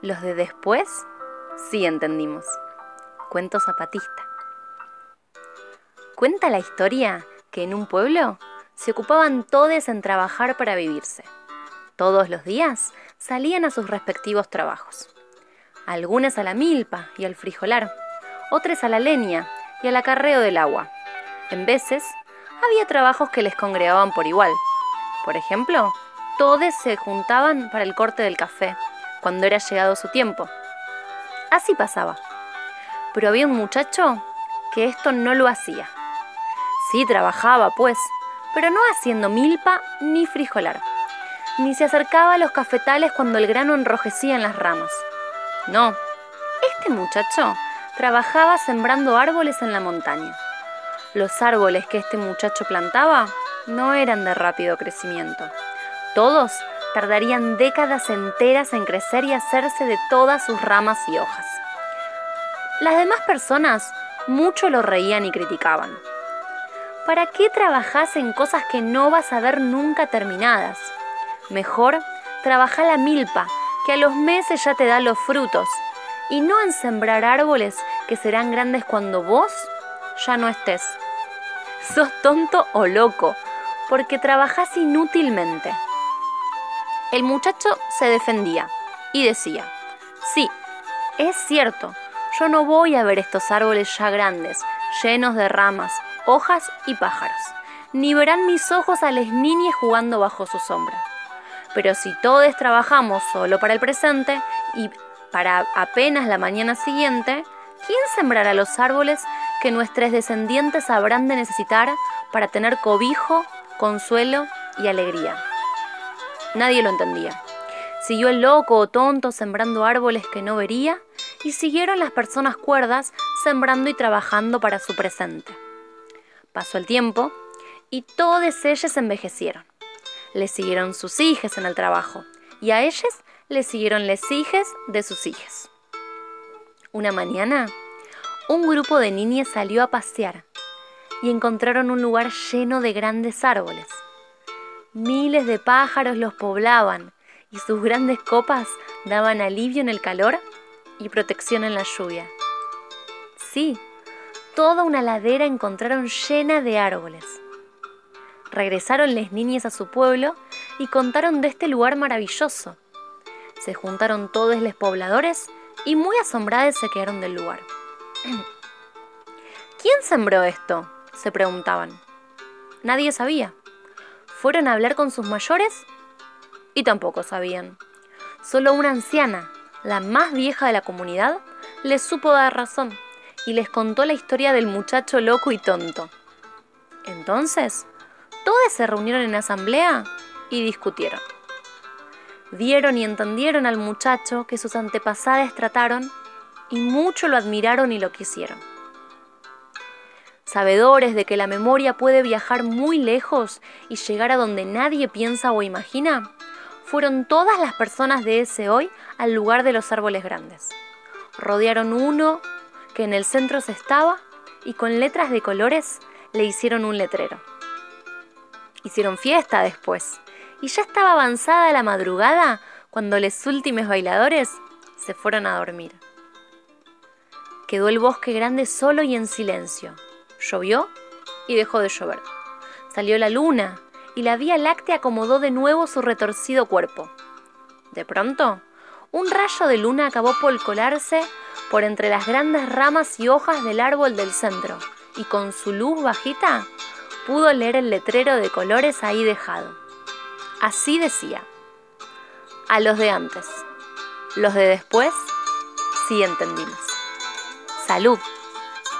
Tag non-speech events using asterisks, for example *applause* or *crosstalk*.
Los de después sí entendimos. Cuento zapatista. Cuenta la historia que en un pueblo se ocupaban todos en trabajar para vivirse. Todos los días salían a sus respectivos trabajos. Algunos a la milpa y al frijolar, otros a la leña y al acarreo del agua. En veces había trabajos que les congregaban por igual. Por ejemplo, todos se juntaban para el corte del café, cuando era llegado su tiempo. Así pasaba. Pero había un muchacho que esto no lo hacía. Sí trabajaba, pues, pero no haciendo milpa ni frijolar, ni se acercaba a los cafetales cuando el grano enrojecía en las ramas. No, este muchacho trabajaba sembrando árboles en la montaña. Los árboles que este muchacho plantaba no eran de rápido crecimiento. Todos tardarían décadas enteras en crecer y hacerse de todas sus ramas y hojas. Las demás personas mucho lo reían y criticaban. ¿Para qué trabajas en cosas que no vas a ver nunca terminadas? Mejor trabaja la milpa, que a los meses ya te da los frutos, y no en sembrar árboles que serán grandes cuando vos ya no estés. Sos tonto o loco, porque trabajas inútilmente. El muchacho se defendía y decía, sí, es cierto, yo no voy a ver estos árboles ya grandes, llenos de ramas, hojas y pájaros, ni verán mis ojos a las niñas jugando bajo su sombra. Pero si todos trabajamos solo para el presente y para apenas la mañana siguiente, ¿quién sembrará los árboles que nuestros descendientes habrán de necesitar para tener cobijo, consuelo y alegría? Nadie lo entendía. Siguió el loco o tonto sembrando árboles que no vería y siguieron las personas cuerdas sembrando y trabajando para su presente. Pasó el tiempo y todos ellos envejecieron. Le siguieron sus hijas en el trabajo y a ellos le siguieron las hijas de sus hijas. Una mañana, un grupo de niñas salió a pasear y encontraron un lugar lleno de grandes árboles. Miles de pájaros los poblaban y sus grandes copas daban alivio en el calor y protección en la lluvia. Sí, toda una ladera encontraron llena de árboles. Regresaron las niñas a su pueblo y contaron de este lugar maravilloso. Se juntaron todos los pobladores y muy asombrados se quedaron del lugar. *clears throat* ¿Quién sembró esto? se preguntaban. Nadie sabía. Fueron a hablar con sus mayores y tampoco sabían. Solo una anciana, la más vieja de la comunidad, les supo dar razón y les contó la historia del muchacho loco y tonto. Entonces, todos se reunieron en asamblea y discutieron. Vieron y entendieron al muchacho que sus antepasadas trataron y mucho lo admiraron y lo quisieron. Sabedores de que la memoria puede viajar muy lejos y llegar a donde nadie piensa o imagina, fueron todas las personas de ese hoy al lugar de los árboles grandes. Rodearon uno que en el centro se estaba y con letras de colores le hicieron un letrero. Hicieron fiesta después y ya estaba avanzada la madrugada cuando los últimos bailadores se fueron a dormir. Quedó el bosque grande solo y en silencio Llovió y dejó de llover. Salió la luna y la Vía Láctea acomodó de nuevo su retorcido cuerpo. De pronto, un rayo de luna acabó por colarse por entre las grandes ramas y hojas del árbol del centro y con su luz bajita pudo leer el letrero de colores ahí dejado. Así decía, a los de antes, los de después sí entendimos. Salud.